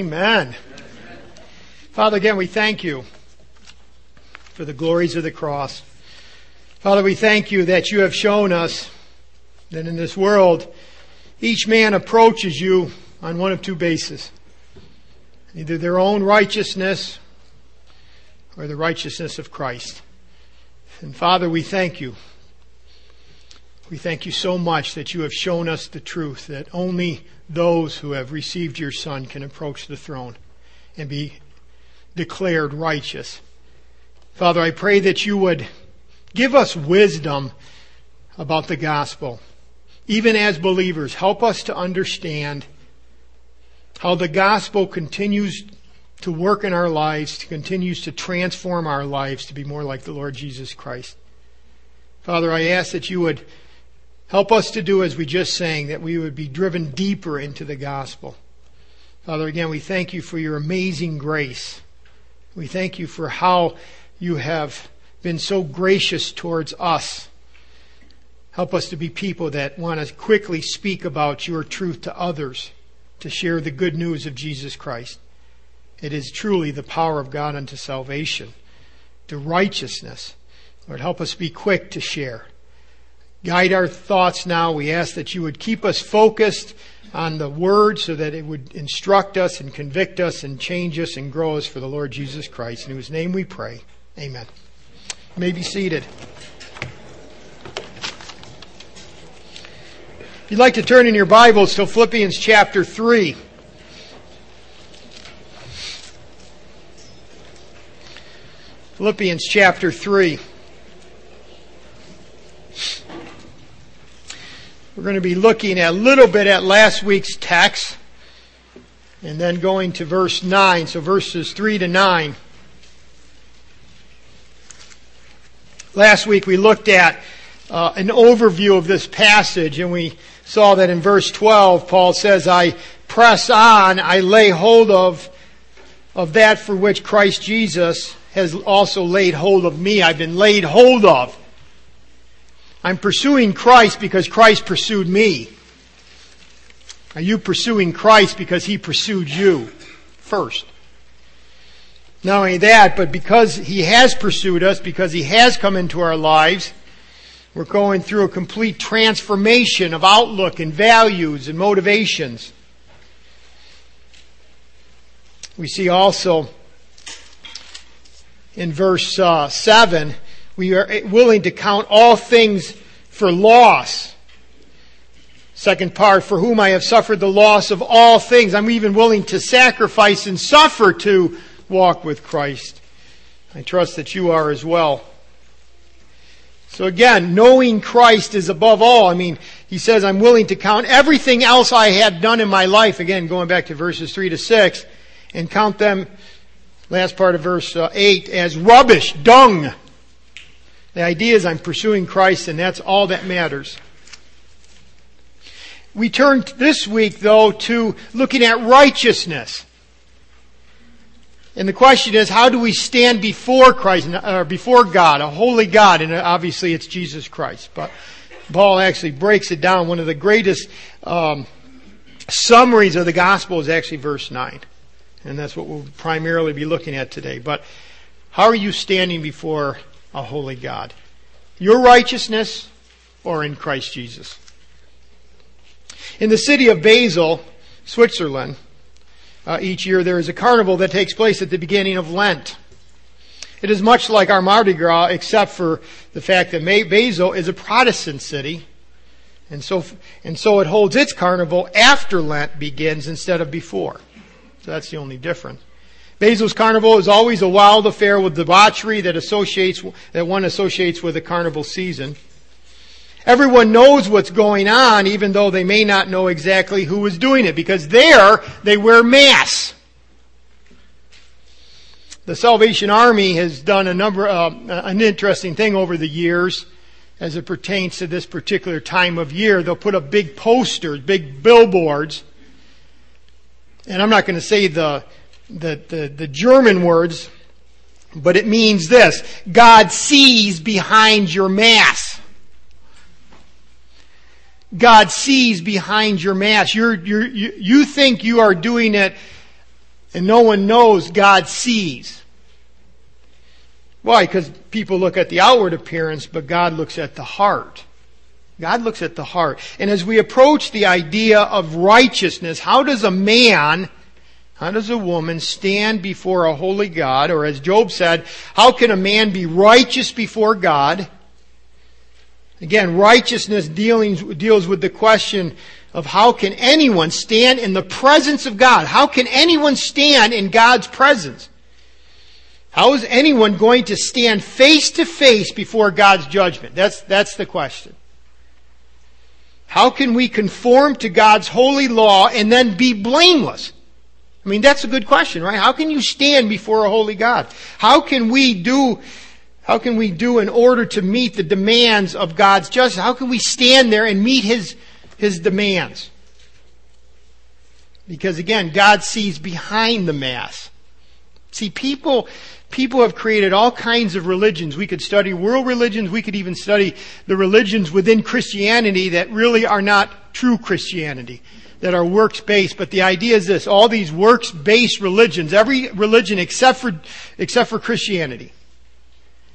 Amen. Father, again, we thank you for the glories of the cross. Father, we thank you that you have shown us that in this world, each man approaches you on one of two bases. Either their own righteousness or the righteousness of Christ. And Father, we thank you. We thank you so much that you have shown us the truth that only those who have received your Son can approach the throne and be declared righteous. Father, I pray that you would give us wisdom about the gospel. Even as believers, help us to understand how the gospel continues to work in our lives, continues to transform our lives to be more like the Lord Jesus Christ. Father, I ask that you would Help us to do as we just sang, that we would be driven deeper into the gospel. Father, again, we thank you for your amazing grace. We thank you for how you have been so gracious towards us. Help us to be people that want to quickly speak about your truth to others, to share the good news of Jesus Christ. It is truly the power of God unto salvation, to righteousness. Lord, help us be quick to share. Guide our thoughts now. We ask that you would keep us focused on the word so that it would instruct us and convict us and change us and grow us for the Lord Jesus Christ, in whose name we pray. Amen. You may be seated. If you'd like to turn in your Bibles to Philippians chapter 3. Philippians chapter 3. We're going to be looking a little bit at last week's text and then going to verse 9, so verses 3 to 9. Last week we looked at uh, an overview of this passage and we saw that in verse 12 Paul says, I press on, I lay hold of, of that for which Christ Jesus has also laid hold of me. I've been laid hold of. I'm pursuing Christ because Christ pursued me. Are you pursuing Christ because He pursued you first? Not only that, but because He has pursued us, because He has come into our lives, we're going through a complete transformation of outlook and values and motivations. We see also in verse uh, 7 we are willing to count all things for loss. Second part, for whom I have suffered the loss of all things. I'm even willing to sacrifice and suffer to walk with Christ. I trust that you are as well. So again, knowing Christ is above all. I mean, he says, I'm willing to count everything else I had done in my life, again, going back to verses 3 to 6, and count them, last part of verse uh, 8, as rubbish, dung, the idea is I'm pursuing Christ and that's all that matters. We turn this week though to looking at righteousness. And the question is, how do we stand before Christ, or before God, a holy God? And obviously it's Jesus Christ. But Paul actually breaks it down. One of the greatest um, summaries of the gospel is actually verse 9. And that's what we'll primarily be looking at today. But how are you standing before a holy God. Your righteousness or in Christ Jesus. In the city of Basel, Switzerland, uh, each year there is a carnival that takes place at the beginning of Lent. It is much like our Mardi Gras, except for the fact that Basel is a Protestant city, and so and so it holds its carnival after Lent begins instead of before. So that's the only difference. Basel's carnival is always a wild affair with debauchery that associates, that one associates with the carnival season. Everyone knows what's going on, even though they may not know exactly who is doing it, because there they wear masks. The Salvation Army has done a number, uh, an interesting thing over the years as it pertains to this particular time of year. They'll put up big posters, big billboards, and I'm not going to say the the, the, the German words, but it means this God sees behind your mask. God sees behind your mask. You're, you're, you, you think you are doing it And no one knows God sees. Why? Because people look at the outward appearance, but God looks at the heart. God looks at the heart. And as we approach the idea of righteousness, how does a man, how does a woman stand before a holy God? Or as Job said, how can a man be righteous before God? Again, righteousness deals with the question of how can anyone stand in the presence of God? How can anyone stand in God's presence? How is anyone going to stand face to face before God's judgment? That's, that's the question. How can we conform to God's holy law and then be blameless? I mean, that's a good question, right? How can you stand before a holy God? How can we do, how can we do in order to meet the demands of God's justice? How can we stand there and meet His, His demands? Because again, God sees behind the mask. See, people, people have created all kinds of religions. We could study world religions. We could even study the religions within Christianity that really are not true Christianity, that are works based. But the idea is this, all these works based religions, every religion except for, except for Christianity,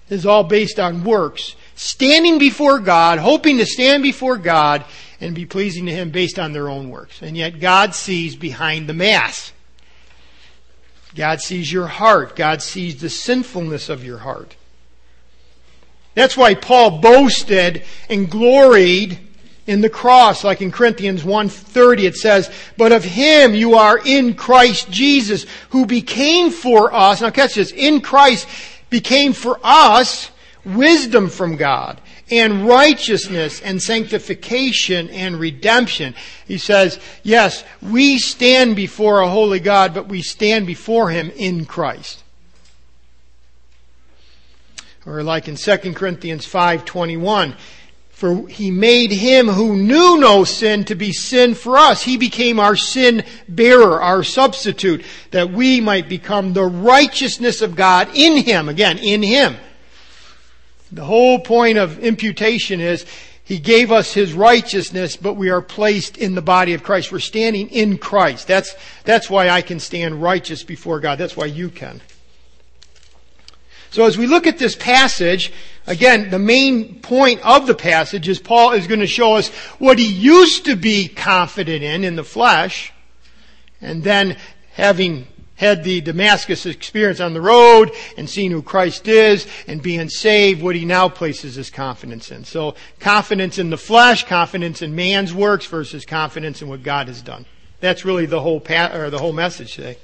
is all based on works. Standing before God, hoping to stand before God and be pleasing to Him based on their own works. And yet God sees behind the mask. God sees your heart. God sees the sinfulness of your heart. That's why Paul boasted and gloried in the cross, like in Corinthians 1.30 it says, But of him you are in Christ Jesus, who became for us, now catch this, in Christ became for us wisdom from God and righteousness and sanctification and redemption. He says, yes, we stand before a holy God, but we stand before Him in Christ. Or like in 2 Corinthians 5.21, for he made him who knew no sin to be sin for us. He became our sin bearer, our substitute, that we might become the righteousness of God in him. Again, in him. The whole point of imputation is he gave us his righteousness, but we are placed in the body of Christ. We're standing in Christ. That's, that's why I can stand righteous before God. That's why you can. So as we look at this passage, again, the main point of the passage is Paul is going to show us what he used to be confident in, in the flesh, and then having had the Damascus experience on the road and seen who Christ is and being saved, what he now places his confidence in. So confidence in the flesh, confidence in man's works versus confidence in what God has done. That's really the whole pa- or the whole message today.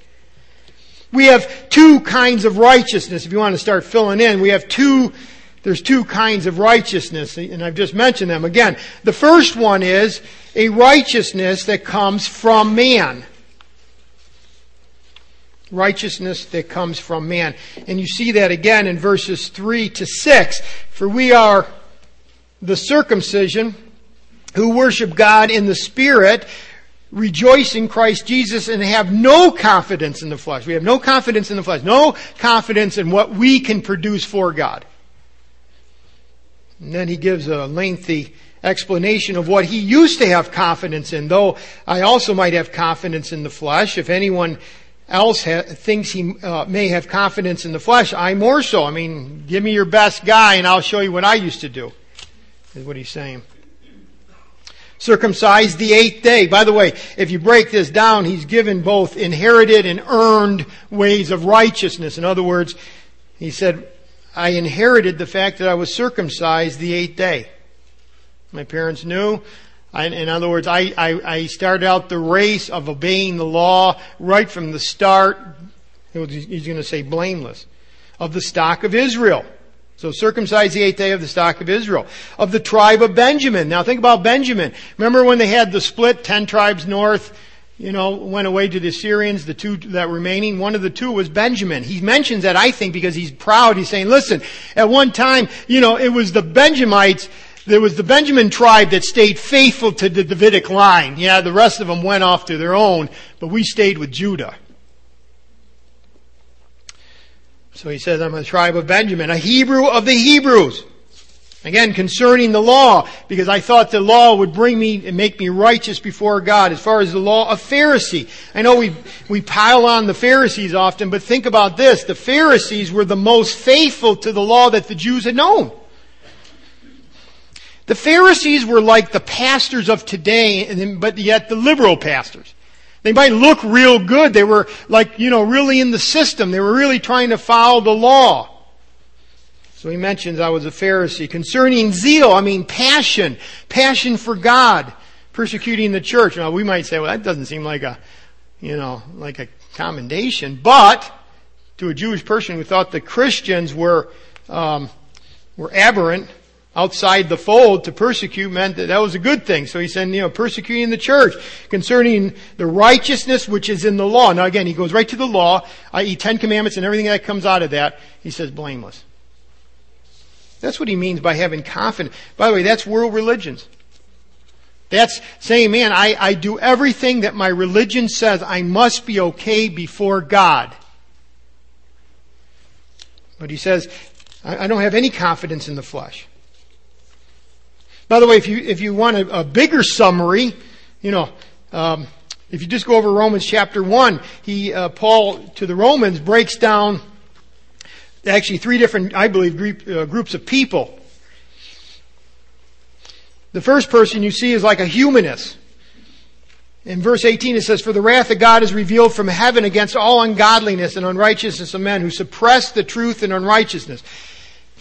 We have two kinds of righteousness. If you want to start filling in, we have two there's two kinds of righteousness, and I've just mentioned them again. The first one is a righteousness that comes from man righteousness that comes from man. And you see that again in verses 3 to 6. For we are the circumcision who worship God in the Spirit, rejoice in Christ Jesus, and have no confidence in the flesh. We have no confidence in the flesh, no confidence in what we can produce for God. And then he gives a lengthy explanation of what he used to have confidence in, though I also might have confidence in the flesh. If anyone else ha- thinks he uh, may have confidence in the flesh, I more so. I mean, give me your best guy and I'll show you what I used to do, is what he's saying. Circumcised the eighth day. By the way, if you break this down, he's given both inherited and earned ways of righteousness. In other words, he said, I inherited the fact that I was circumcised the eighth day. My parents knew I, in other words, I, I, I, started out the race of obeying the law right from the start. He's going to say blameless. Of the stock of Israel. So circumcised the eighth day of the stock of Israel. Of the tribe of Benjamin. Now think about Benjamin. Remember when they had the split, ten tribes north, you know, went away to the Assyrians, the two that remaining. One of the two was Benjamin. He mentions that, I think, because he's proud. He's saying, listen, at one time, you know, it was the Benjamites there was the Benjamin tribe that stayed faithful to the Davidic line. Yeah, the rest of them went off to their own, but we stayed with Judah. So he says, I'm a tribe of Benjamin, a Hebrew of the Hebrews. Again, concerning the law, because I thought the law would bring me and make me righteous before God. As far as the law of Pharisee, I know we we pile on the Pharisees often, but think about this: the Pharisees were the most faithful to the law that the Jews had known. The Pharisees were like the pastors of today, but yet the liberal pastors. They might look real good. They were like, you know, really in the system. They were really trying to follow the law. So he mentions I was a Pharisee. Concerning zeal, I mean passion. Passion for God. Persecuting the church. Now we might say, well, that doesn't seem like a, you know, like a commendation. But, to a Jewish person who thought the Christians were, um, were aberrant, outside the fold to persecute meant that that was a good thing. So he said, you know, persecuting the church concerning the righteousness which is in the law. Now again, he goes right to the law, i.e. Ten Commandments and everything that comes out of that. He says blameless. That's what he means by having confidence. By the way, that's world religions. That's saying, man, I, I do everything that my religion says I must be okay before God. But he says, I, I don't have any confidence in the flesh. By the way, if you, if you want a, a bigger summary, you know, um, if you just go over Romans chapter 1, he, uh, Paul to the Romans breaks down actually three different, I believe, group, uh, groups of people. The first person you see is like a humanist. In verse 18 it says, For the wrath of God is revealed from heaven against all ungodliness and unrighteousness of men who suppress the truth in unrighteousness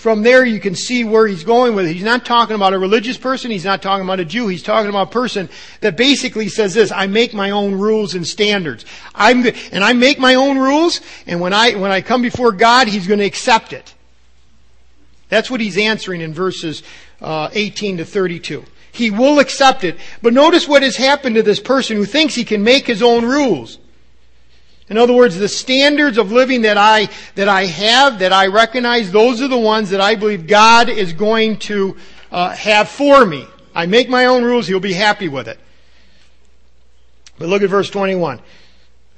from there you can see where he's going with it. He's not talking about a religious person. He's not talking about a Jew. He's talking about a person that basically says this, I make my own rules and standards. I'm, and I make my own rules, and when I, when I come before God, He's going to accept it. That's what he's answering in verses uh, 18 to 32. He will accept it. But notice what has happened to this person who thinks he can make his own rules. In other words, the standards of living that I, that I have, that I recognize, those are the ones that I believe God is going to uh, have for me. I make my own rules, He'll be happy with it. But look at verse 21.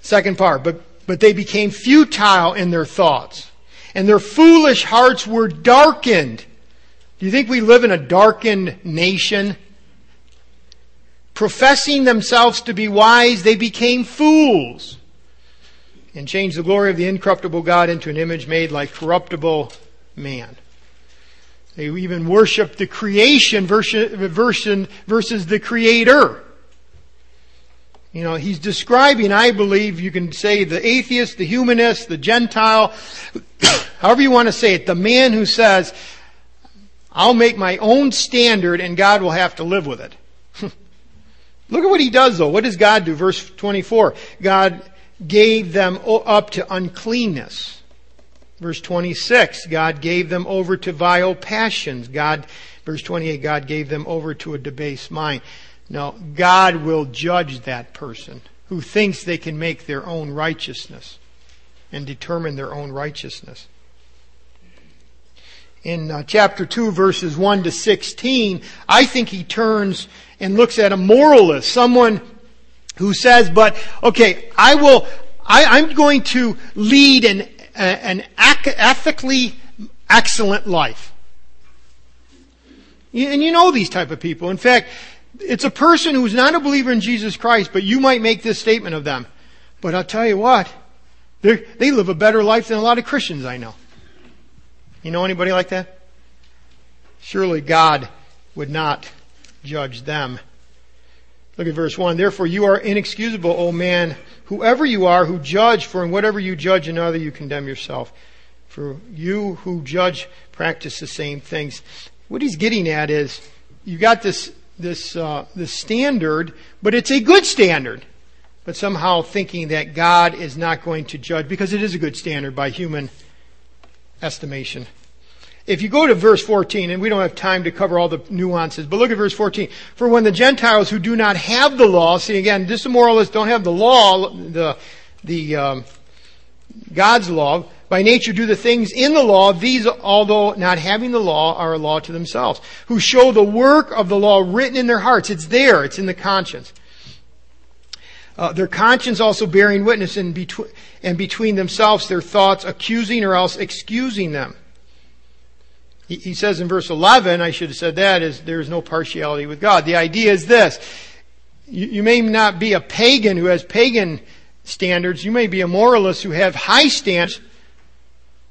Second part. But, but they became futile in their thoughts, and their foolish hearts were darkened. Do you think we live in a darkened nation? Professing themselves to be wise, they became fools and changed the glory of the incorruptible God into an image made like corruptible man. They even worship the creation versus the creator. You know, he's describing, I believe, you can say the atheist, the humanist, the Gentile, however you want to say it, the man who says, I'll make my own standard and God will have to live with it. Look at what he does though. What does God do? Verse 24. God gave them up to uncleanness. Verse 26, God gave them over to vile passions. God, verse 28, God gave them over to a debased mind. Now, God will judge that person who thinks they can make their own righteousness and determine their own righteousness. In uh, chapter 2, verses 1 to 16, I think he turns and looks at a moralist, someone who says, but, okay, I will, I, am going to lead an, an ethically excellent life. And you know these type of people. In fact, it's a person who's not a believer in Jesus Christ, but you might make this statement of them. But I'll tell you what, they live a better life than a lot of Christians I know. You know anybody like that? Surely God would not judge them Look at verse 1. Therefore you are inexcusable, O man, whoever you are who judge, for in whatever you judge another, you condemn yourself. For you who judge practice the same things. What he's getting at is, you got this, this, uh, this standard, but it's a good standard. But somehow thinking that God is not going to judge, because it is a good standard by human estimation. If you go to verse 14, and we don't have time to cover all the nuances, but look at verse 14. For when the Gentiles who do not have the law, see again, moralists don't have the law, the, the, um, God's law, by nature do the things in the law, these, although not having the law, are a law to themselves, who show the work of the law written in their hearts. It's there, it's in the conscience. Uh, their conscience also bearing witness in between, and between themselves their thoughts accusing or else excusing them. He, says in verse 11, I should have said that, is there is no partiality with God. The idea is this. You, you may not be a pagan who has pagan standards. You may be a moralist who have high standards,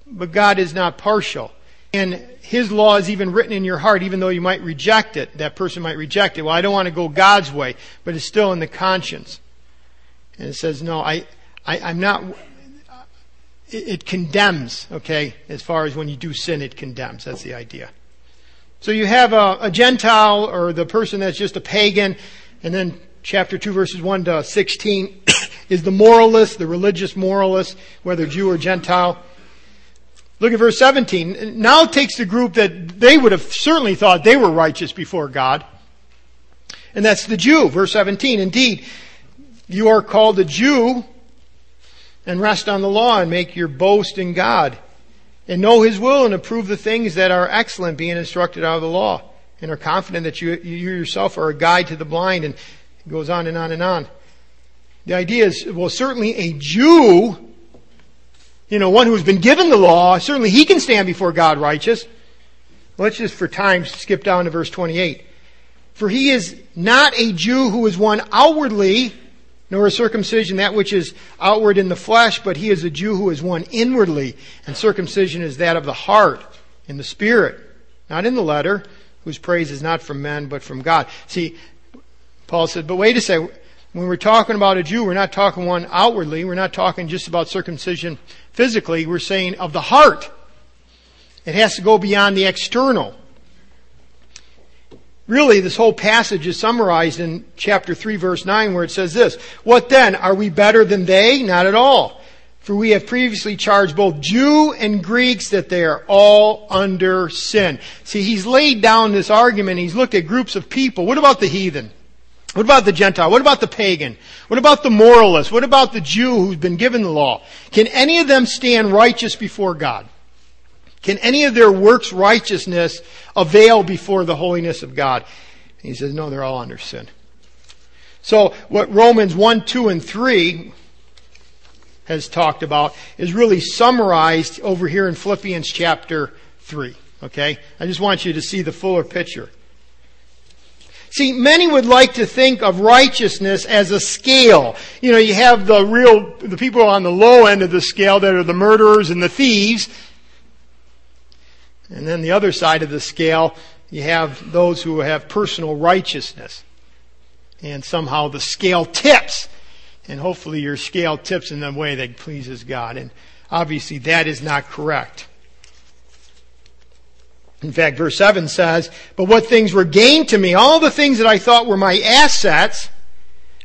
but God is not partial. And His law is even written in your heart, even though you might reject it. That person might reject it. Well, I don't want to go God's way, but it's still in the conscience. And it says, no, I, I, I'm not, it, it condemns, okay? As far as when you do sin, it condemns. That's the idea. So you have a, a Gentile or the person that's just a pagan, and then chapter 2 verses 1 to 16 is the moralist, the religious moralist, whether Jew or Gentile. Look at verse 17. Now takes the group that they would have certainly thought they were righteous before God. And that's the Jew, verse 17. Indeed, you are called a Jew and rest on the law and make your boast in God and know His will and approve the things that are excellent being instructed out of the law and are confident that you, you yourself are a guide to the blind and it goes on and on and on. The idea is, well, certainly a Jew, you know, one who's been given the law, certainly he can stand before God righteous. Let's just for time skip down to verse 28. For he is not a Jew who is one outwardly, nor is circumcision that which is outward in the flesh, but he is a Jew who is one inwardly, and circumcision is that of the heart, in the spirit, not in the letter, whose praise is not from men, but from God. See, Paul said, but wait a second, when we're talking about a Jew, we're not talking one outwardly, we're not talking just about circumcision physically, we're saying of the heart. It has to go beyond the external. Really, this whole passage is summarized in chapter 3 verse 9 where it says this, What then? Are we better than they? Not at all. For we have previously charged both Jew and Greeks that they are all under sin. See, he's laid down this argument. He's looked at groups of people. What about the heathen? What about the Gentile? What about the pagan? What about the moralist? What about the Jew who's been given the law? Can any of them stand righteous before God? Can any of their works righteousness avail before the holiness of God? And he says, no, they're all under sin. So what Romans 1, 2, and 3 has talked about is really summarized over here in Philippians chapter 3. Okay? I just want you to see the fuller picture. See, many would like to think of righteousness as a scale. You know, you have the real, the people on the low end of the scale that are the murderers and the thieves, and then the other side of the scale, you have those who have personal righteousness. And somehow the scale tips. And hopefully your scale tips in the way that pleases God. And obviously that is not correct. In fact, verse 7 says, But what things were gained to me, all the things that I thought were my assets,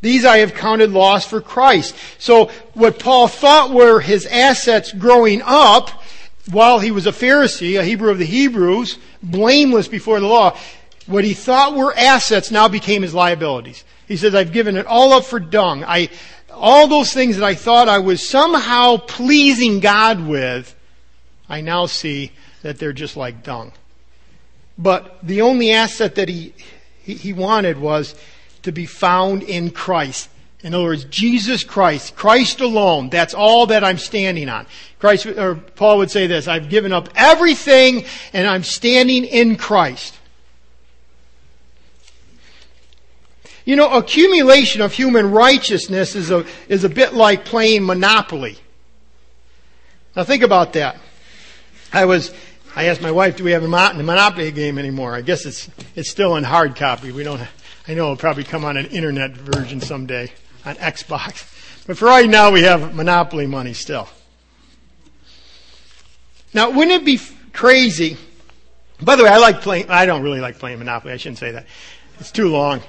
these I have counted loss for Christ. So what Paul thought were his assets growing up, while he was a Pharisee, a Hebrew of the Hebrews, blameless before the law, what he thought were assets now became his liabilities. He says, I've given it all up for dung. I, all those things that I thought I was somehow pleasing God with, I now see that they're just like dung. But the only asset that he, he, he wanted was to be found in Christ. In other words, Jesus Christ, Christ alone, that's all that I'm standing on. Christ, or Paul would say this, I've given up everything and I'm standing in Christ. You know, accumulation of human righteousness is a, is a bit like playing Monopoly. Now think about that. I was, I asked my wife, do we have a Monopoly game anymore? I guess it's, it's still in hard copy. We don't, I know it'll probably come on an internet version someday on Xbox. But for right now, we have Monopoly money still. Now, wouldn't it be crazy? By the way, I like playing, I don't really like playing Monopoly. I shouldn't say that. It's too long.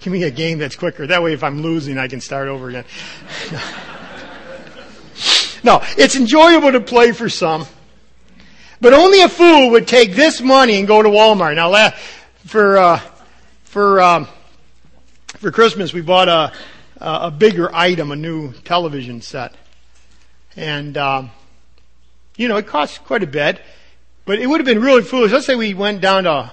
Give me a game that's quicker. That way, if I'm losing, I can start over again. no, it's enjoyable to play for some. But only a fool would take this money and go to Walmart. Now, for, uh, for, um, for Christmas, we bought a, a bigger item, a new television set. And, um, you know, it costs quite a bit, but it would have been really foolish. Let's say we went down to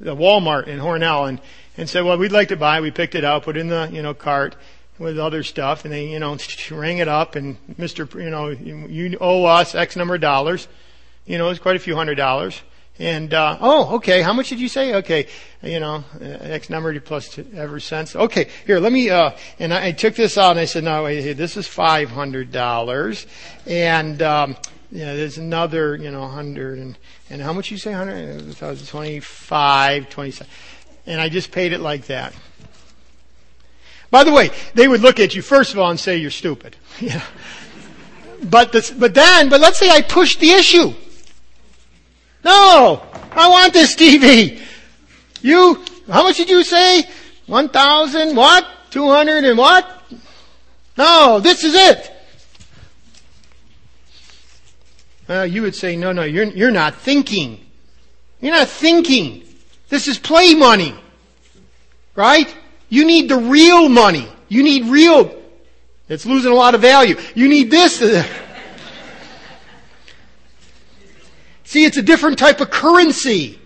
the Walmart in Hornell and, and said, well, we'd like to buy. We picked it up, put it in the, you know, cart with other stuff, and they, you know, rang it up, and Mr., you know, you owe us X number of dollars. You know, it's quite a few hundred dollars. And, uh, oh, okay, how much did you say? Okay, you know, uh, X number plus two, ever since. Okay, here, let me, uh, and I, I took this out and I said, no, wait, this is $500. And, um, yeah, there's another, you know, 100 and, and how much you say? 100? 25, 27. And I just paid it like that. By the way, they would look at you first of all and say you're stupid. Yeah. But this, but then, but let's say I pushed the issue. No, I want this TV. You, how much did you say? One thousand what? Two hundred and what? No, this is it. Well, you would say, no, no, you're, you're not thinking. You're not thinking. This is play money. Right? You need the real money. You need real. It's losing a lot of value. You need this. See, it's a different type of currency.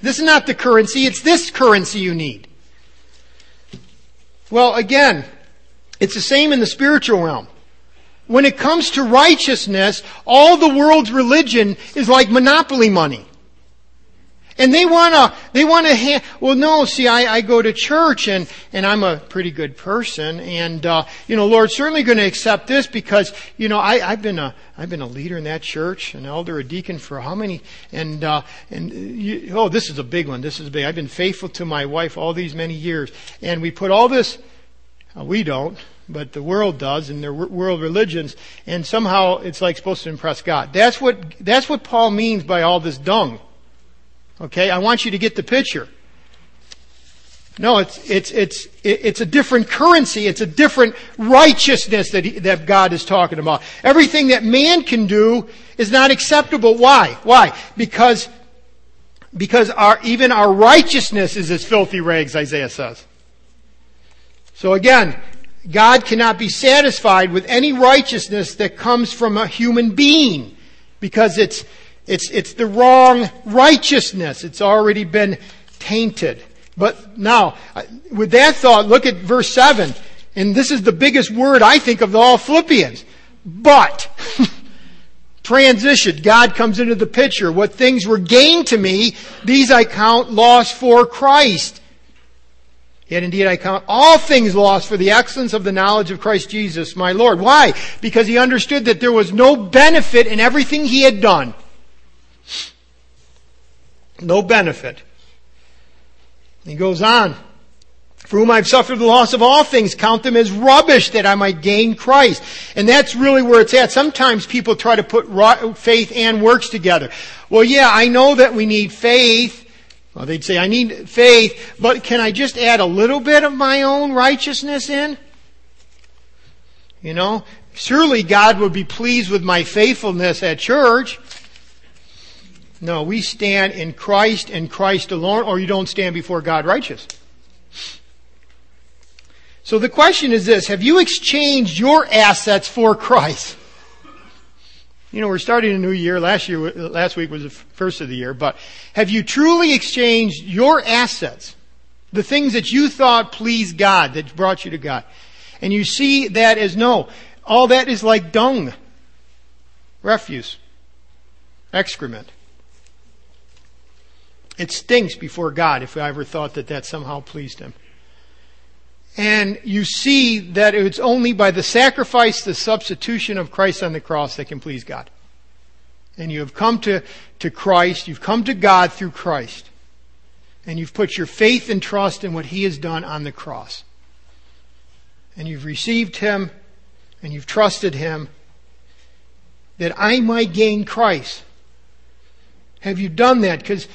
This is not the currency, it's this currency you need. Well, again, it's the same in the spiritual realm. When it comes to righteousness, all the world's religion is like monopoly money. And they wanna, they wanna, ha- well no, see, I, I go to church and, and I'm a pretty good person and, uh, you know, Lord's certainly gonna accept this because, you know, I, I've been a, I've been a leader in that church, an elder, a deacon for how many, and, uh, and, you, oh, this is a big one, this is big. I've been faithful to my wife all these many years. And we put all this, uh, we don't, but the world does and their world religions and somehow it's like supposed to impress God. That's what, that's what Paul means by all this dung. Okay, I want you to get the picture. No, it's, it's, it's, it's a different currency. It's a different righteousness that, he, that God is talking about. Everything that man can do is not acceptable. Why? Why? Because, because our, even our righteousness is as filthy rags, Isaiah says. So again, God cannot be satisfied with any righteousness that comes from a human being because it's, it's, it's the wrong righteousness. It's already been tainted. But now, with that thought, look at verse 7. And this is the biggest word I think of all Philippians. But. Transition. God comes into the picture. What things were gained to me, these I count lost for Christ. Yet indeed I count all things lost for the excellence of the knowledge of Christ Jesus, my Lord. Why? Because he understood that there was no benefit in everything he had done. No benefit. He goes on. For whom I've suffered the loss of all things, count them as rubbish that I might gain Christ. And that's really where it's at. Sometimes people try to put faith and works together. Well, yeah, I know that we need faith. Well, they'd say, I need faith, but can I just add a little bit of my own righteousness in? You know, surely God would be pleased with my faithfulness at church. No, we stand in Christ and Christ alone, or you don't stand before God righteous. So the question is this, have you exchanged your assets for Christ? You know, we're starting a new year. Last year, last week was the first of the year, but have you truly exchanged your assets, the things that you thought pleased God, that brought you to God, and you see that as no, all that is like dung, refuse, excrement. It stinks before God if I ever thought that that somehow pleased Him. And you see that it's only by the sacrifice, the substitution of Christ on the cross that can please God. And you have come to, to Christ, you've come to God through Christ. And you've put your faith and trust in what He has done on the cross. And you've received Him, and you've trusted Him, that I might gain Christ. Have you done that? Because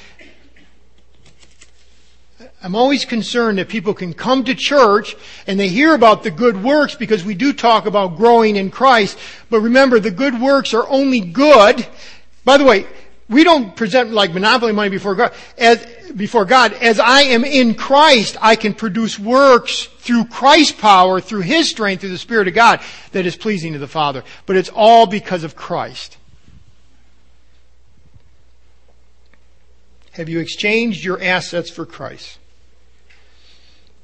I'm always concerned that people can come to church and they hear about the good works because we do talk about growing in Christ. But remember, the good works are only good. By the way, we don't present like monopoly money before God. As, before God, as I am in Christ, I can produce works through Christ's power, through His strength, through the Spirit of God that is pleasing to the Father. But it's all because of Christ. Have you exchanged your assets for Christ?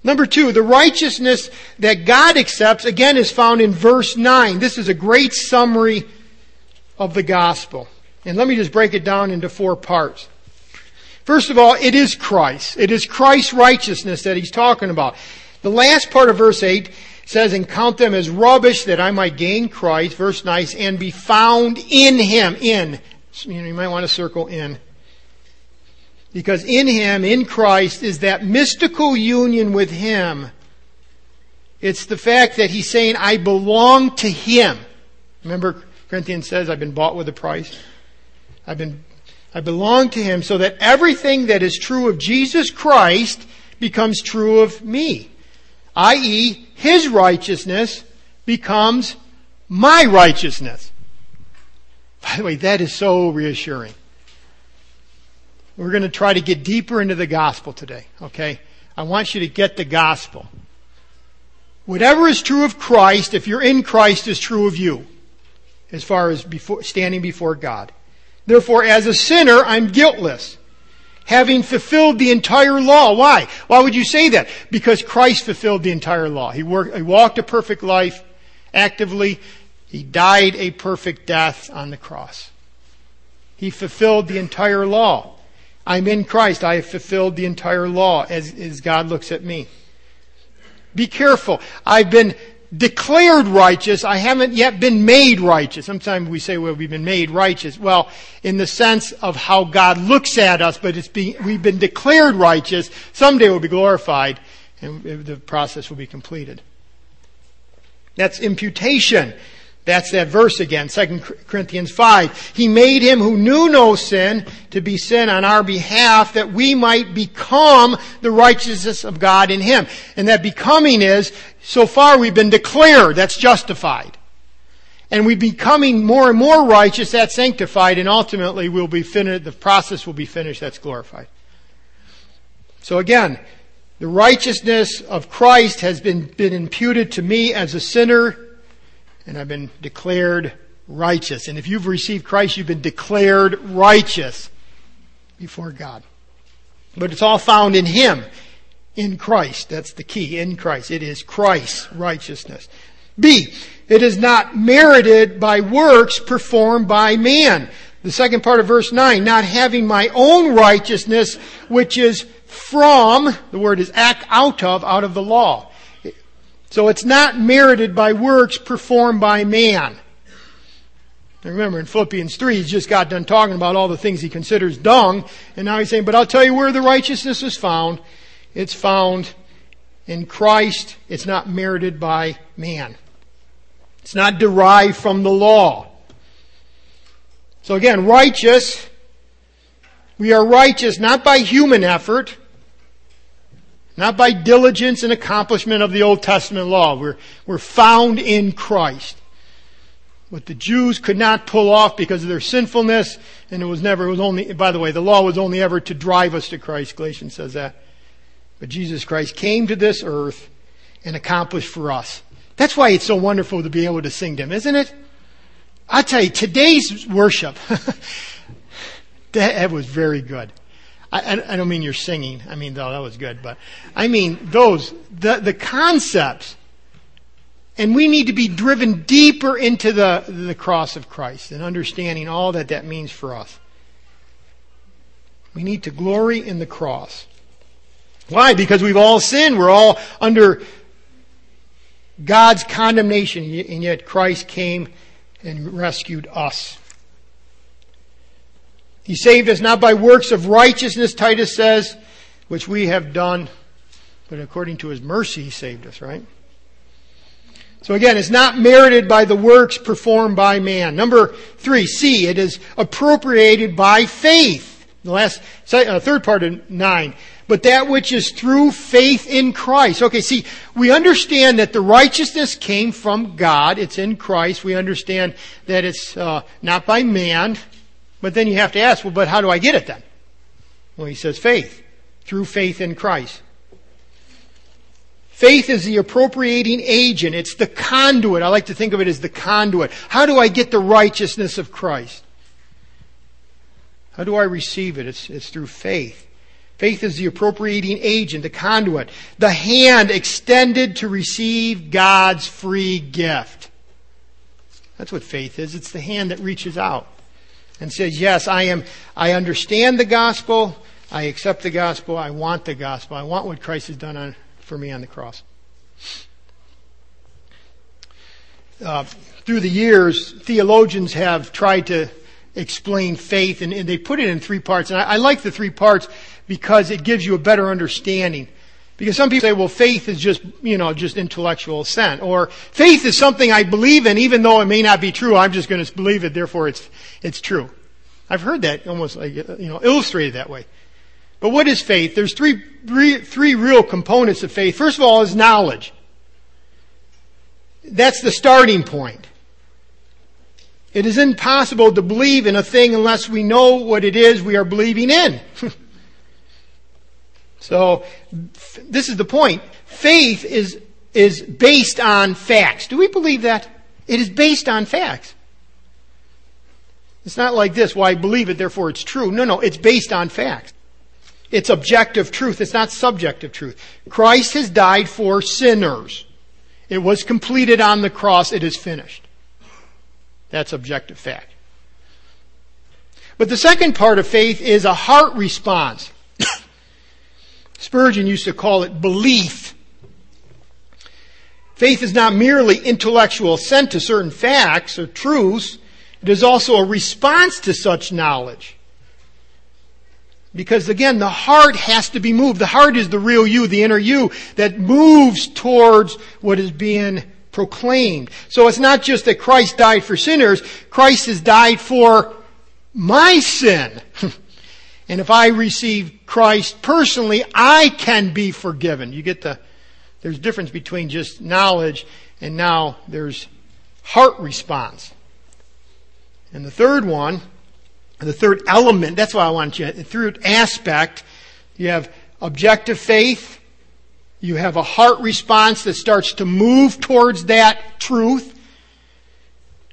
Number two, the righteousness that God accepts, again, is found in verse 9. This is a great summary of the gospel. And let me just break it down into four parts. First of all, it is Christ. It is Christ's righteousness that he's talking about. The last part of verse 8 says, and count them as rubbish that I might gain Christ, verse 9, and be found in him, in. You, might want to circle in. Because in him, in Christ, is that mystical union with him. It's the fact that he's saying, I belong to him. Remember, Corinthians says, I've been bought with a price. I've been, I belong to him so that everything that is true of Jesus Christ becomes true of me. I.e., his righteousness becomes my righteousness. By the way, that is so reassuring. We're going to try to get deeper into the gospel today, okay? I want you to get the gospel. Whatever is true of Christ, if you're in Christ, is true of you, as far as before, standing before God. Therefore, as a sinner, I'm guiltless, having fulfilled the entire law. Why? Why would you say that? Because Christ fulfilled the entire law. He, worked, he walked a perfect life actively. He died a perfect death on the cross. He fulfilled the entire law. I'm in Christ. I have fulfilled the entire law as, as God looks at me. Be careful. I've been declared righteous. I haven't yet been made righteous. Sometimes we say, well, we've been made righteous. Well, in the sense of how God looks at us, but it's being, we've been declared righteous. Someday we'll be glorified and the process will be completed. That's imputation. That's that verse again, 2 Corinthians 5. He made him who knew no sin to be sin on our behalf that we might become the righteousness of God in him. And that becoming is, so far we've been declared, that's justified. And we're becoming more and more righteous, that's sanctified, and ultimately we'll be finished, the process will be finished, that's glorified. So again, the righteousness of Christ has been, been imputed to me as a sinner and I've been declared righteous. And if you've received Christ, you've been declared righteous before God. But it's all found in Him, in Christ. That's the key, in Christ. It is Christ's righteousness. B, it is not merited by works performed by man. The second part of verse 9, not having my own righteousness, which is from, the word is ek out of, out of the law. So it's not merited by works performed by man. Now remember in Philippians 3, he's just got done talking about all the things he considers dung, and now he's saying, but I'll tell you where the righteousness is found. It's found in Christ. It's not merited by man. It's not derived from the law. So again, righteous, we are righteous not by human effort, not by diligence and accomplishment of the Old Testament law. We're, we're found in Christ. What the Jews could not pull off because of their sinfulness, and it was never, it was only, by the way, the law was only ever to drive us to Christ. Galatians says that. But Jesus Christ came to this earth and accomplished for us. That's why it's so wonderful to be able to sing to Him, isn't it? I tell you, today's worship, that was very good. I, I don't mean you're singing. I mean, though that was good, but I mean those, the, the concepts. And we need to be driven deeper into the, the cross of Christ and understanding all that that means for us. We need to glory in the cross. Why? Because we've all sinned. We're all under God's condemnation, and yet Christ came and rescued us. He saved us not by works of righteousness, Titus says, which we have done, but according to his mercy, he saved us, right? So again, it's not merited by the works performed by man. Number three, C, it is appropriated by faith. The last, uh, third part of nine. But that which is through faith in Christ. Okay, see, we understand that the righteousness came from God. It's in Christ. We understand that it's uh, not by man. But then you have to ask, well, but how do I get it then? Well, he says faith. Through faith in Christ. Faith is the appropriating agent. It's the conduit. I like to think of it as the conduit. How do I get the righteousness of Christ? How do I receive it? It's, it's through faith. Faith is the appropriating agent, the conduit, the hand extended to receive God's free gift. That's what faith is. It's the hand that reaches out and says, yes, I am, I understand the gospel. I accept the gospel. I want the gospel. I want what Christ has done on, for me on the cross. Uh, through the years, theologians have tried to explain faith, and, and they put it in three parts. And I, I like the three parts because it gives you a better understanding. Because some people say, well, faith is just, you know, just intellectual assent. Or faith is something I believe in, even though it may not be true. I'm just going to believe it, therefore it's, it's true. I've heard that almost like, you know, illustrated that way. But what is faith? There's three, three, three real components of faith. First of all is knowledge. That's the starting point. It is impossible to believe in a thing unless we know what it is we are believing in. so, this is the point. Faith is, is based on facts. Do we believe that? It is based on facts. It's not like this, well, I believe it, therefore it's true. No, no, it's based on facts. It's objective truth. It's not subjective truth. Christ has died for sinners. It was completed on the cross. It is finished. That's objective fact. But the second part of faith is a heart response. Spurgeon used to call it belief. Faith is not merely intellectual assent to certain facts or truths. It is also a response to such knowledge. Because again, the heart has to be moved. The heart is the real you, the inner you, that moves towards what is being proclaimed. So it's not just that Christ died for sinners, Christ has died for my sin. and if I receive Christ personally, I can be forgiven. You get the, there's a difference between just knowledge and now there's heart response. And the third one, the third element, that's why I want you, the third aspect, you have objective faith, you have a heart response that starts to move towards that truth.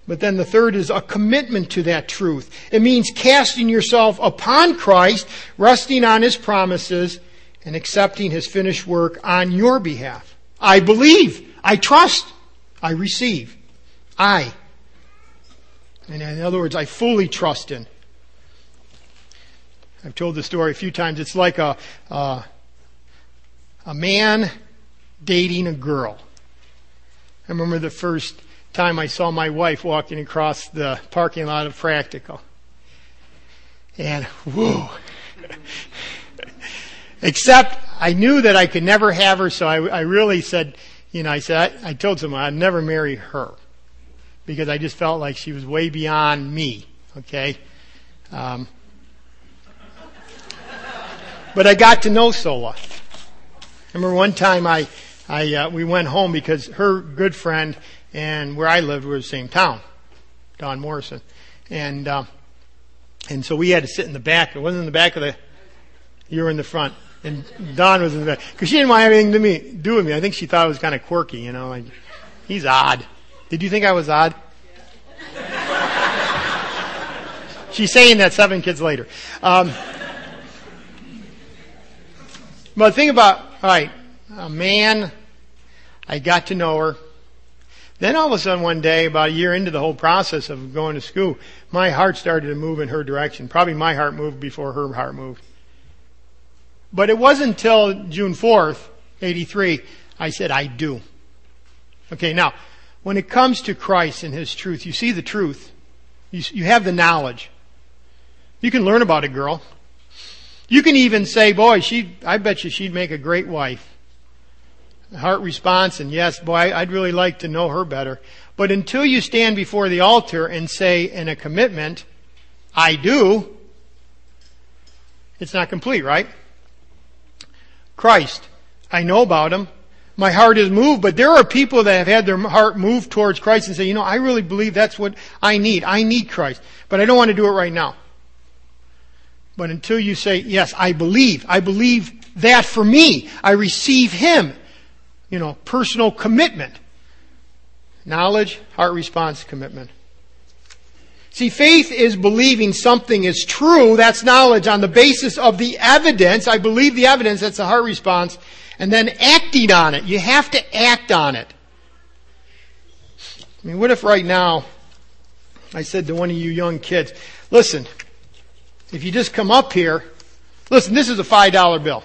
But then the third is a commitment to that truth. It means casting yourself upon Christ, resting on His promises, and accepting His finished work on your behalf. I believe. I trust. I receive. I. And in other words, I fully trust in. I've told the story a few times. It's like a, a, a man dating a girl. I remember the first time I saw my wife walking across the parking lot of Practical. And whoa. Except I knew that I could never have her, so I, I really said, you know, I said, I, I told someone I'd never marry her because I just felt like she was way beyond me. Okay. Um, but I got to know Sola. I remember one time I, I uh, we went home because her good friend and where I lived we were the same town, Don Morrison, and uh, and so we had to sit in the back. It wasn't in the back of the. You were in the front, and Don was in the back because she didn't want anything to me do with me. I think she thought I was kind of quirky, you know, like he's odd. Did you think I was odd? She's saying that seven kids later. Um, but think about, alright, a man, I got to know her. Then all of a sudden one day, about a year into the whole process of going to school, my heart started to move in her direction. Probably my heart moved before her heart moved. But it wasn't until June 4th, 83, I said, I do. Okay, now, when it comes to Christ and His truth, you see the truth. You, you have the knowledge. You can learn about a girl. You can even say, boy, she, I bet you she'd make a great wife. Heart response, and yes, boy, I'd really like to know her better. But until you stand before the altar and say in a commitment, I do, it's not complete, right? Christ. I know about him. My heart is moved, but there are people that have had their heart moved towards Christ and say, you know, I really believe that's what I need. I need Christ. But I don't want to do it right now. But until you say, yes, I believe, I believe that for me, I receive Him, you know, personal commitment. Knowledge, heart response, commitment. See, faith is believing something is true. That's knowledge on the basis of the evidence. I believe the evidence. That's the heart response. And then acting on it. You have to act on it. I mean, what if right now I said to one of you young kids, listen, if you just come up here Listen, this is a $5 bill.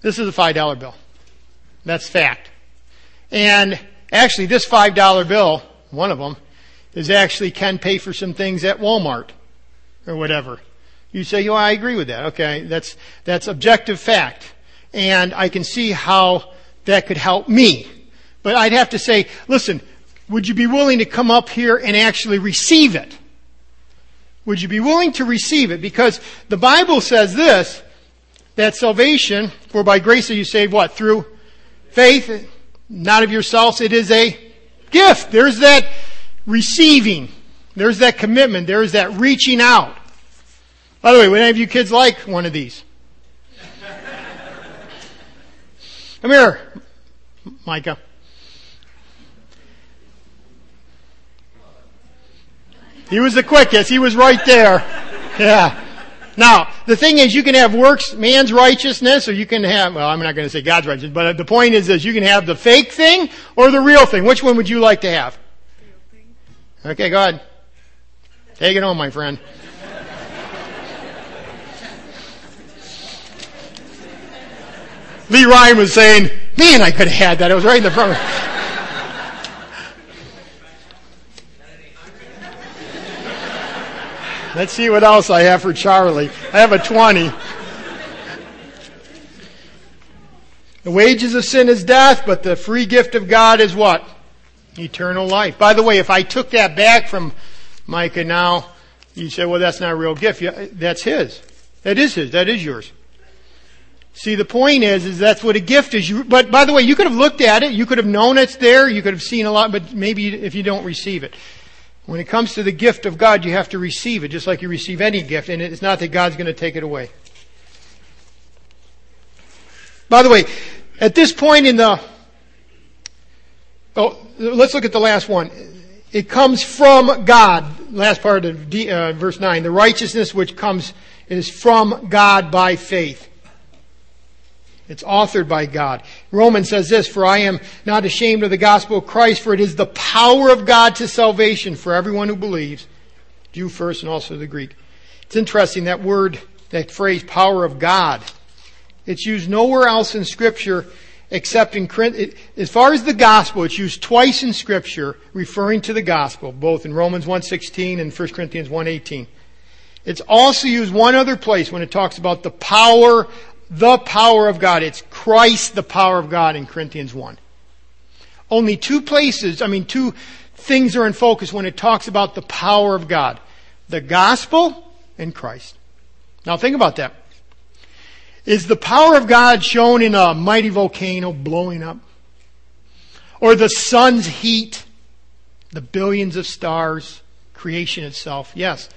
This is a $5 bill. That's fact. And actually, this $5 bill, one of them, is actually can pay for some things at Walmart or whatever. You say, "Oh, I agree with that." Okay, that's that's objective fact, and I can see how that could help me. But I'd have to say, listen, would you be willing to come up here and actually receive it? Would you be willing to receive it? Because the Bible says this, that salvation, for by grace are you saved what? Through faith, not of yourselves. It is a gift. There's that receiving. There's that commitment. There's that reaching out. By the way, would any of you kids like one of these? Come here, Micah. He was the quickest. He was right there. Yeah. Now, the thing is, you can have works, man's righteousness, or you can have, well, I'm not going to say God's righteousness, but the point is, is you can have the fake thing or the real thing. Which one would you like to have? Okay, go ahead. Take it home, my friend. Lee Ryan was saying, man, I could have had that. It was right in the front. Let's see what else I have for Charlie. I have a 20. The wages of sin is death, but the free gift of God is what? Eternal life. By the way, if I took that back from Micah now, you say, well, that's not a real gift. Yeah, that's his. That is his. That is yours. See, the point is, is that's what a gift is. You, but by the way, you could have looked at it. You could have known it's there. You could have seen a lot, but maybe if you don't receive it. When it comes to the gift of God, you have to receive it, just like you receive any gift, and it's not that God's going to take it away. By the way, at this point in the, oh, let's look at the last one. It comes from God. Last part of uh, verse 9. The righteousness which comes is from God by faith. It's authored by God. Romans says this, For I am not ashamed of the gospel of Christ, for it is the power of God to salvation for everyone who believes, Jew first and also the Greek. It's interesting, that word, that phrase, power of God. It's used nowhere else in Scripture except in, as far as the gospel, it's used twice in Scripture referring to the gospel, both in Romans 1.16 and 1 Corinthians 1.18. It's also used one other place when it talks about the power the power of God. It's Christ, the power of God in Corinthians 1. Only two places, I mean, two things are in focus when it talks about the power of God. The gospel and Christ. Now think about that. Is the power of God shown in a mighty volcano blowing up? Or the sun's heat? The billions of stars? Creation itself? Yes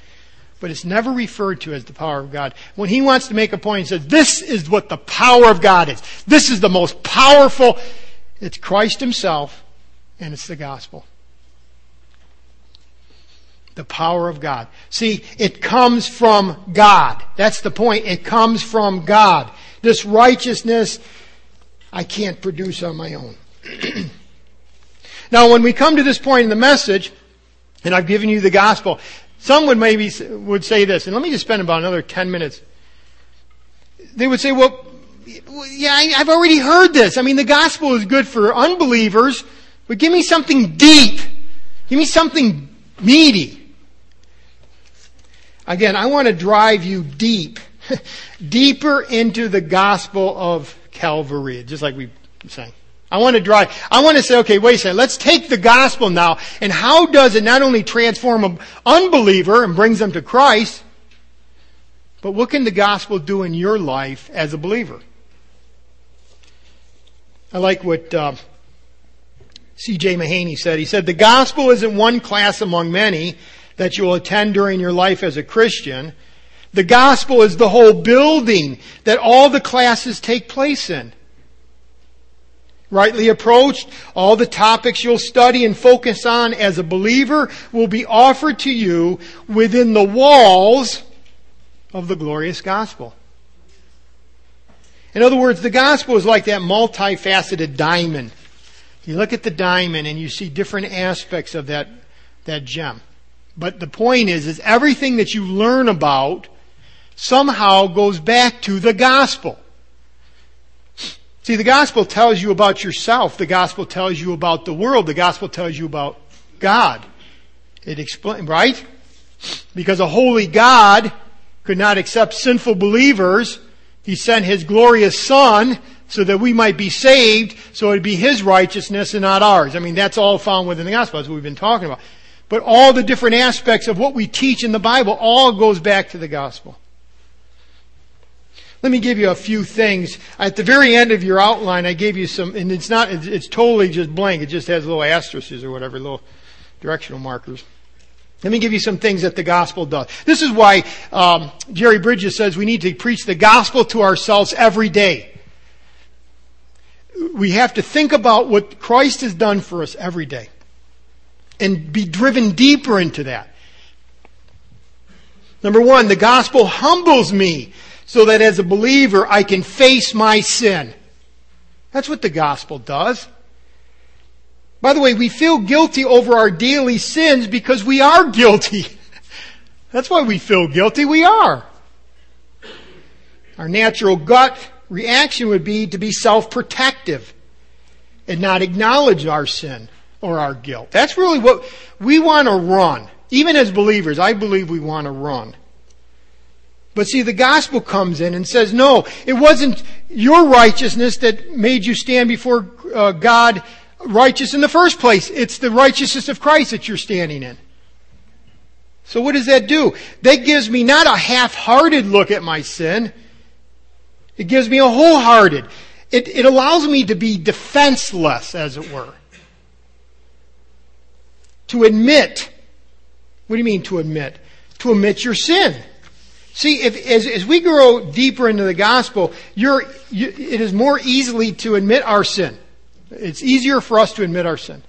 but it's never referred to as the power of God. When he wants to make a point, he says, this is what the power of God is. This is the most powerful. It's Christ himself, and it's the gospel. The power of God. See, it comes from God. That's the point. It comes from God. This righteousness, I can't produce on my own. now, when we come to this point in the message, and I've given you the gospel, some would maybe would say this, and let me just spend about another 10 minutes. They would say, well, yeah, I've already heard this. I mean, the gospel is good for unbelievers, but give me something deep. Give me something meaty. Again, I want to drive you deep, deeper into the gospel of Calvary, just like we sang. I want to drive, I want to say, okay, wait a second, let's take the gospel now, and how does it not only transform an unbeliever and brings them to Christ, but what can the gospel do in your life as a believer? I like what uh, C.J. Mahaney said. He said, the gospel isn't one class among many that you will attend during your life as a Christian. The gospel is the whole building that all the classes take place in rightly approached, all the topics you'll study and focus on as a believer will be offered to you within the walls of the glorious gospel. In other words, the gospel is like that multifaceted diamond. You look at the diamond and you see different aspects of that, that gem. But the point is, is everything that you learn about somehow goes back to the gospel. See, the gospel tells you about yourself. The gospel tells you about the world. The gospel tells you about God. It explains, right? Because a holy God could not accept sinful believers. He sent His glorious Son so that we might be saved, so it'd be His righteousness and not ours. I mean, that's all found within the gospel. That's what we've been talking about. But all the different aspects of what we teach in the Bible all goes back to the gospel. Let me give you a few things. At the very end of your outline, I gave you some, and it's not, it's totally just blank. It just has little asterisks or whatever, little directional markers. Let me give you some things that the gospel does. This is why um, Jerry Bridges says we need to preach the gospel to ourselves every day. We have to think about what Christ has done for us every day and be driven deeper into that. Number one, the gospel humbles me so that as a believer I can face my sin. That's what the gospel does. By the way, we feel guilty over our daily sins because we are guilty. That's why we feel guilty. We are. Our natural gut reaction would be to be self-protective and not acknowledge our sin or our guilt. That's really what we want to run. Even as believers, I believe we want to run. But see, the gospel comes in and says, no, it wasn't your righteousness that made you stand before uh, God righteous in the first place. It's the righteousness of Christ that you're standing in. So what does that do? That gives me not a half-hearted look at my sin. It gives me a wholehearted. It, it allows me to be defenseless, as it were. To admit. What do you mean to admit? To admit your sin. See, if, as, as we grow deeper into the gospel, you, it is more easily to admit our sin. It's easier for us to admit our sin.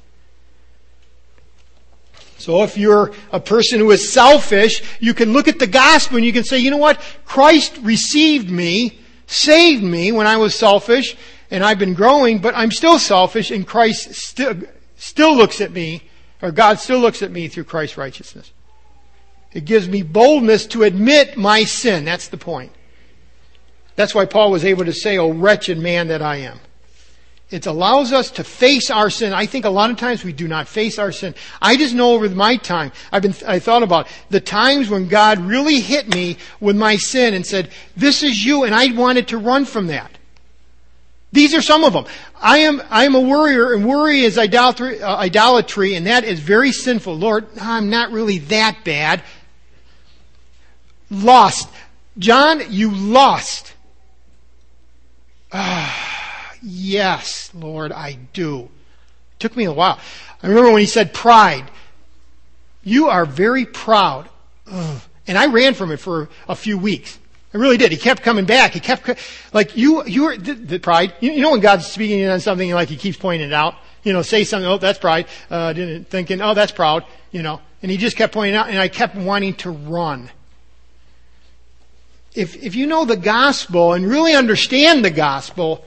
So if you're a person who is selfish, you can look at the gospel and you can say, you know what? Christ received me, saved me when I was selfish, and I've been growing, but I'm still selfish, and Christ still looks at me, or God still looks at me through Christ's righteousness. It gives me boldness to admit my sin. That's the point. That's why Paul was able to say, Oh, wretched man that I am. It allows us to face our sin. I think a lot of times we do not face our sin. I just know over my time, I've been, I thought about the times when God really hit me with my sin and said, this is you, and I wanted to run from that. These are some of them. I am, I am a worrier, and worry is idolatry, uh, idolatry, and that is very sinful. Lord, I'm not really that bad. Lost. John, you lost. Ah, yes, Lord, I do. It took me a while. I remember when he said pride. You are very proud. Ugh. And I ran from it for a few weeks. I really did. He kept coming back. He kept, like, you, you were, the, the pride. You, you, know when God's speaking on something, like he keeps pointing it out? You know, say something, oh, that's pride. Uh, didn't, thinking, oh, that's proud. You know, and he just kept pointing out, and I kept wanting to run if, if you know the gospel and really understand the gospel,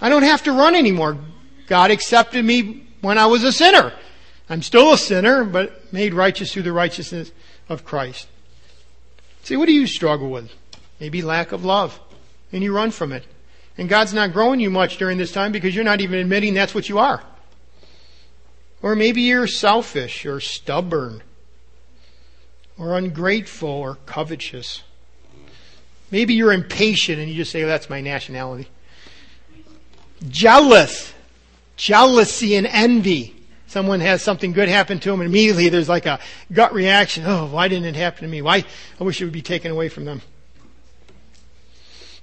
I don't have to run anymore. God accepted me when I was a sinner. I'm still a sinner, but made righteous through the righteousness of Christ. See, what do you struggle with? Maybe lack of love. And you run from it. And God's not growing you much during this time because you're not even admitting that's what you are. Or maybe you're selfish or stubborn or ungrateful or covetous. Maybe you're impatient and you just say, oh, that's my nationality. Jealous. Jealousy and envy. Someone has something good happen to them and immediately there's like a gut reaction. Oh, why didn't it happen to me? Why? I wish it would be taken away from them.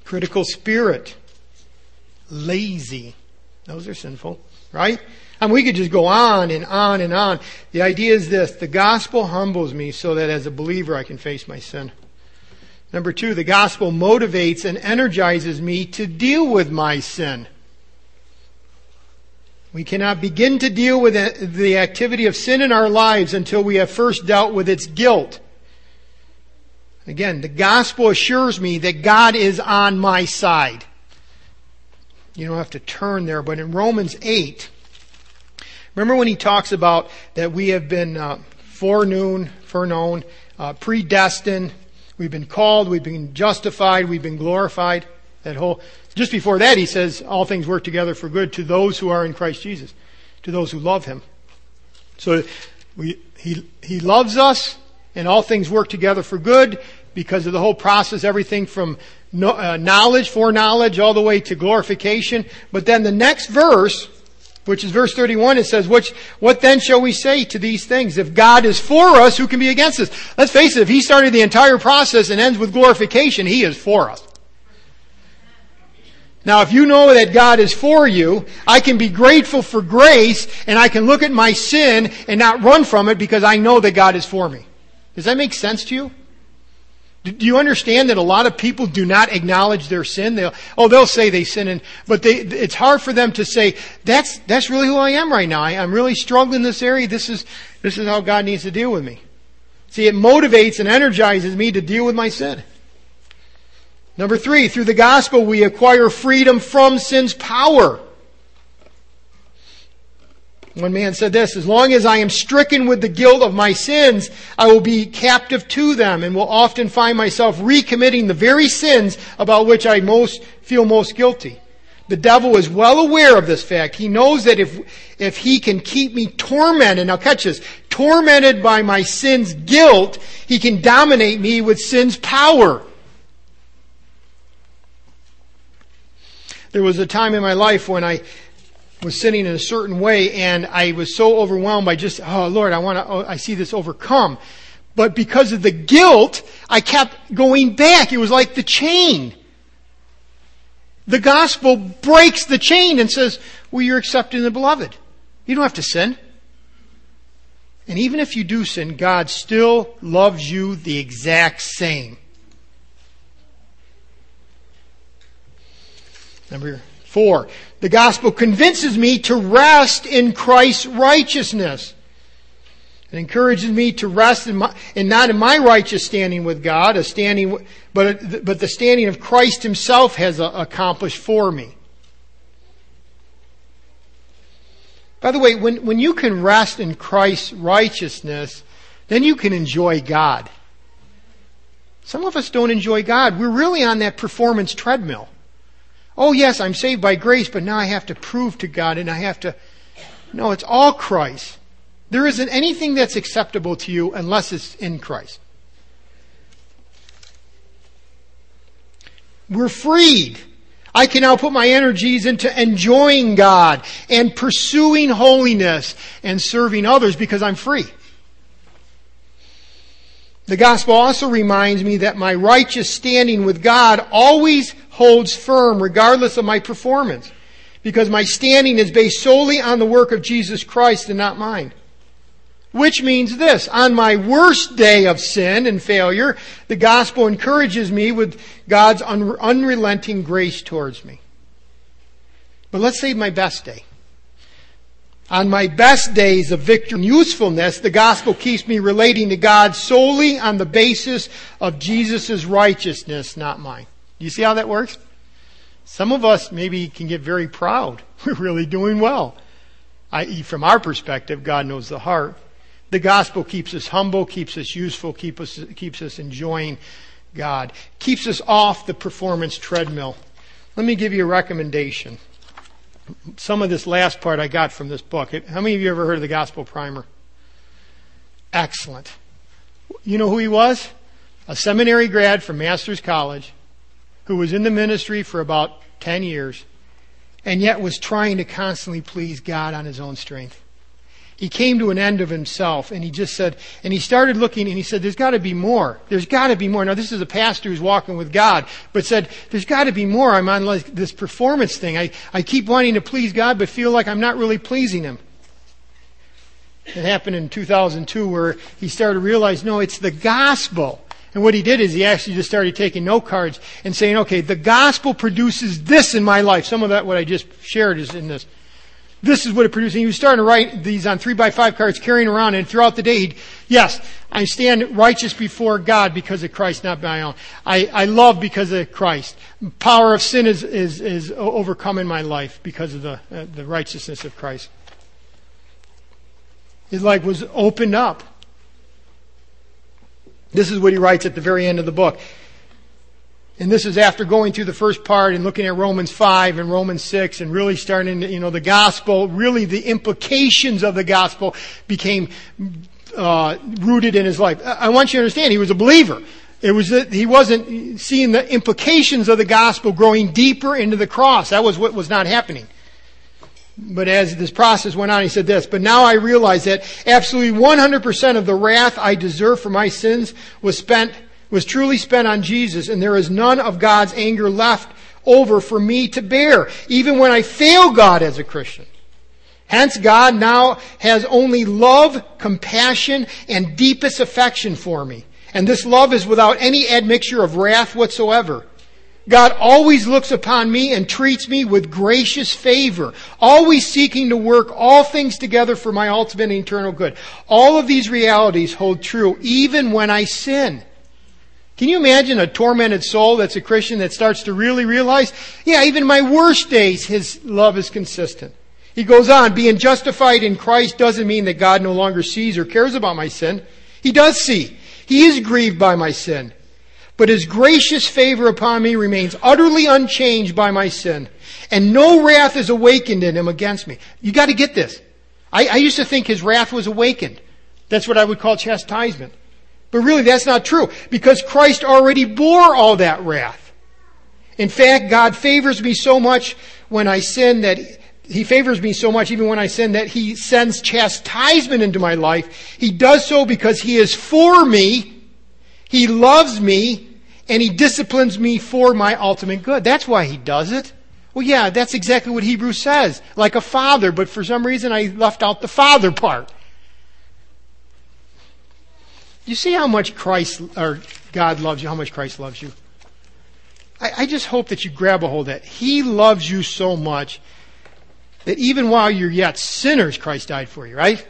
Critical spirit. Lazy. Those are sinful, right? And we could just go on and on and on. The idea is this. The gospel humbles me so that as a believer I can face my sin. Number two, the gospel motivates and energizes me to deal with my sin. We cannot begin to deal with the activity of sin in our lives until we have first dealt with its guilt. Again, the gospel assures me that God is on my side. You don't have to turn there, but in Romans 8, remember when he talks about that we have been uh, foreknown, foreknown, uh, predestined, We've been called, we've been justified, we've been glorified. That whole, just before that, he says, all things work together for good to those who are in Christ Jesus, to those who love him. So we, he, he loves us, and all things work together for good because of the whole process, everything from no, uh, knowledge, foreknowledge, all the way to glorification. But then the next verse, which is verse 31, it says, Which, what then shall we say to these things? If God is for us, who can be against us? Let's face it, if He started the entire process and ends with glorification, He is for us. Now, if you know that God is for you, I can be grateful for grace and I can look at my sin and not run from it because I know that God is for me. Does that make sense to you? Do you understand that a lot of people do not acknowledge their sin? They'll, oh, they'll say they sin, and, but they, it's hard for them to say, that's, that's really who I am right now. I, I'm really struggling in this area. This is, this is how God needs to deal with me. See, it motivates and energizes me to deal with my sin. Number three, through the gospel we acquire freedom from sin's power. One man said this, as long as I am stricken with the guilt of my sins, I will be captive to them and will often find myself recommitting the very sins about which I most feel most guilty. The devil is well aware of this fact. He knows that if, if he can keep me tormented, now catch this, tormented by my sin's guilt, he can dominate me with sin's power. There was a time in my life when I was sitting in a certain way and I was so overwhelmed by just, oh Lord, I want to, oh, I see this overcome. But because of the guilt, I kept going back. It was like the chain. The gospel breaks the chain and says, well, you're accepted in the beloved. You don't have to sin. And even if you do sin, God still loves you the exact same. Number four, the gospel convinces me to rest in Christ's righteousness. It encourages me to rest in my, and not in my righteous standing with God, a standing, but, but the standing of Christ himself has uh, accomplished for me. By the way, when, when you can rest in Christ's righteousness, then you can enjoy God. Some of us don't enjoy God. We're really on that performance treadmill. Oh, yes, I'm saved by grace, but now I have to prove to God and I have to. No, it's all Christ. There isn't anything that's acceptable to you unless it's in Christ. We're freed. I can now put my energies into enjoying God and pursuing holiness and serving others because I'm free. The gospel also reminds me that my righteous standing with God always holds firm regardless of my performance because my standing is based solely on the work of Jesus Christ and not mine. Which means this, on my worst day of sin and failure, the gospel encourages me with God's unrelenting grace towards me. But let's say my best day. On my best days of victory and usefulness, the gospel keeps me relating to God solely on the basis of Jesus' righteousness, not mine. You see how that works? Some of us maybe can get very proud. We're really doing well. I.e., from our perspective, God knows the heart. The gospel keeps us humble, keeps us useful, keep us, keeps us enjoying God, keeps us off the performance treadmill. Let me give you a recommendation some of this last part I got from this book. How many of you ever heard of the Gospel Primer? Excellent. You know who he was? A seminary grad from Master's College who was in the ministry for about 10 years and yet was trying to constantly please God on his own strength he came to an end of himself and he just said, and he started looking and he said, there's got to be more. There's got to be more. Now this is a pastor who's walking with God, but said, there's got to be more. I'm on like this performance thing. I, I keep wanting to please God, but feel like I'm not really pleasing him. It happened in 2002 where he started to realize, no, it's the gospel. And what he did is he actually just started taking note cards and saying, okay, the gospel produces this in my life. Some of that, what I just shared is in this. This is what it produced. And he was starting to write these on three by five cards, carrying around, and throughout the day, he'd, yes, I stand righteous before God because of Christ, not my own. I, I love because of Christ. Power of sin is, is, is overcome in my life because of the, uh, the righteousness of Christ. His life was opened up. This is what he writes at the very end of the book. And this is after going through the first part and looking at Romans 5 and Romans 6 and really starting, to, you know, the gospel, really the implications of the gospel became uh, rooted in his life. I want you to understand, he was a believer. It was that he wasn't seeing the implications of the gospel growing deeper into the cross. That was what was not happening. But as this process went on, he said this, but now I realize that absolutely 100% of the wrath I deserve for my sins was spent, was truly spent on Jesus, and there is none of God's anger left over for me to bear, even when I fail God as a Christian. Hence, God now has only love, compassion, and deepest affection for me. And this love is without any admixture of wrath whatsoever. God always looks upon me and treats me with gracious favor, always seeking to work all things together for my ultimate and eternal good. All of these realities hold true even when I sin. Can you imagine a tormented soul that's a Christian that starts to really realize, yeah, even my worst days, his love is consistent. He goes on, being justified in Christ doesn't mean that God no longer sees or cares about my sin. He does see. He is grieved by my sin. But his gracious favor upon me remains utterly unchanged by my sin. And no wrath is awakened in him against me. You gotta get this. I, I used to think his wrath was awakened. That's what I would call chastisement. But really that's not true because Christ already bore all that wrath. In fact, God favors me so much when I sin that he favors me so much even when I sin that he sends chastisement into my life. He does so because he is for me, he loves me, and he disciplines me for my ultimate good. That's why he does it. Well, yeah, that's exactly what Hebrews says. Like a father, but for some reason I left out the father part. You see how much Christ, or God loves you, how much Christ loves you? I, I just hope that you grab a hold of that. He loves you so much that even while you're yet sinners, Christ died for you, right?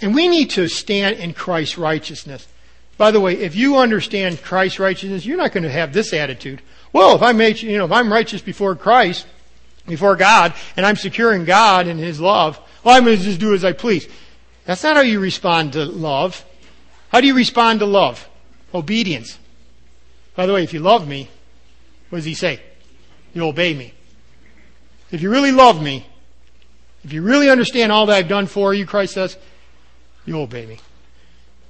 And we need to stand in Christ's righteousness. By the way, if you understand Christ's righteousness, you're not going to have this attitude. Well, if I'm, you know, if I'm righteous before Christ, before God, and I'm secure in God and His love, well, I'm going to just do as I please. That's not how you respond to love. How do you respond to love? Obedience. By the way, if you love me, what does He say? You obey me. If you really love me, if you really understand all that I've done for you, Christ says, you obey me.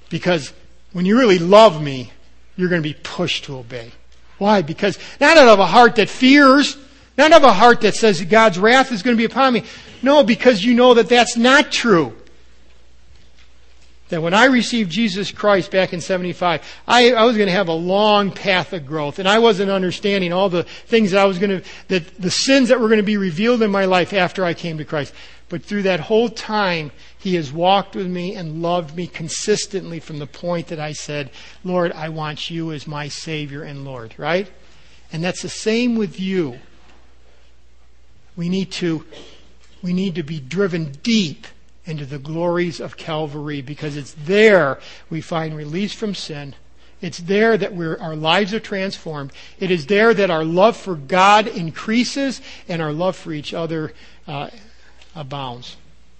Because when you really love me, you're going to be pushed to obey. Why? Because not out of a heart that fears, not out of a heart that says God's wrath is going to be upon me. No, because you know that that's not true that when I received Jesus Christ back in 75, I, I was going to have a long path of growth. And I wasn't understanding all the things that I was going to, that the sins that were going to be revealed in my life after I came to Christ. But through that whole time, He has walked with me and loved me consistently from the point that I said, Lord, I want you as my Savior and Lord, right? And that's the same with you. We need to, we need to be driven deep into the glories of Calvary because it's there we find release from sin. It's there that our lives are transformed. It is there that our love for God increases and our love for each other uh, abounds.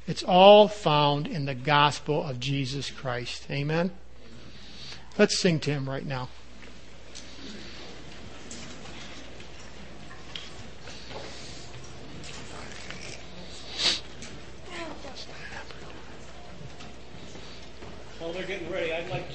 It's all found in the gospel of Jesus Christ. Amen? Let's sing to him right now. They're getting ready, I'd like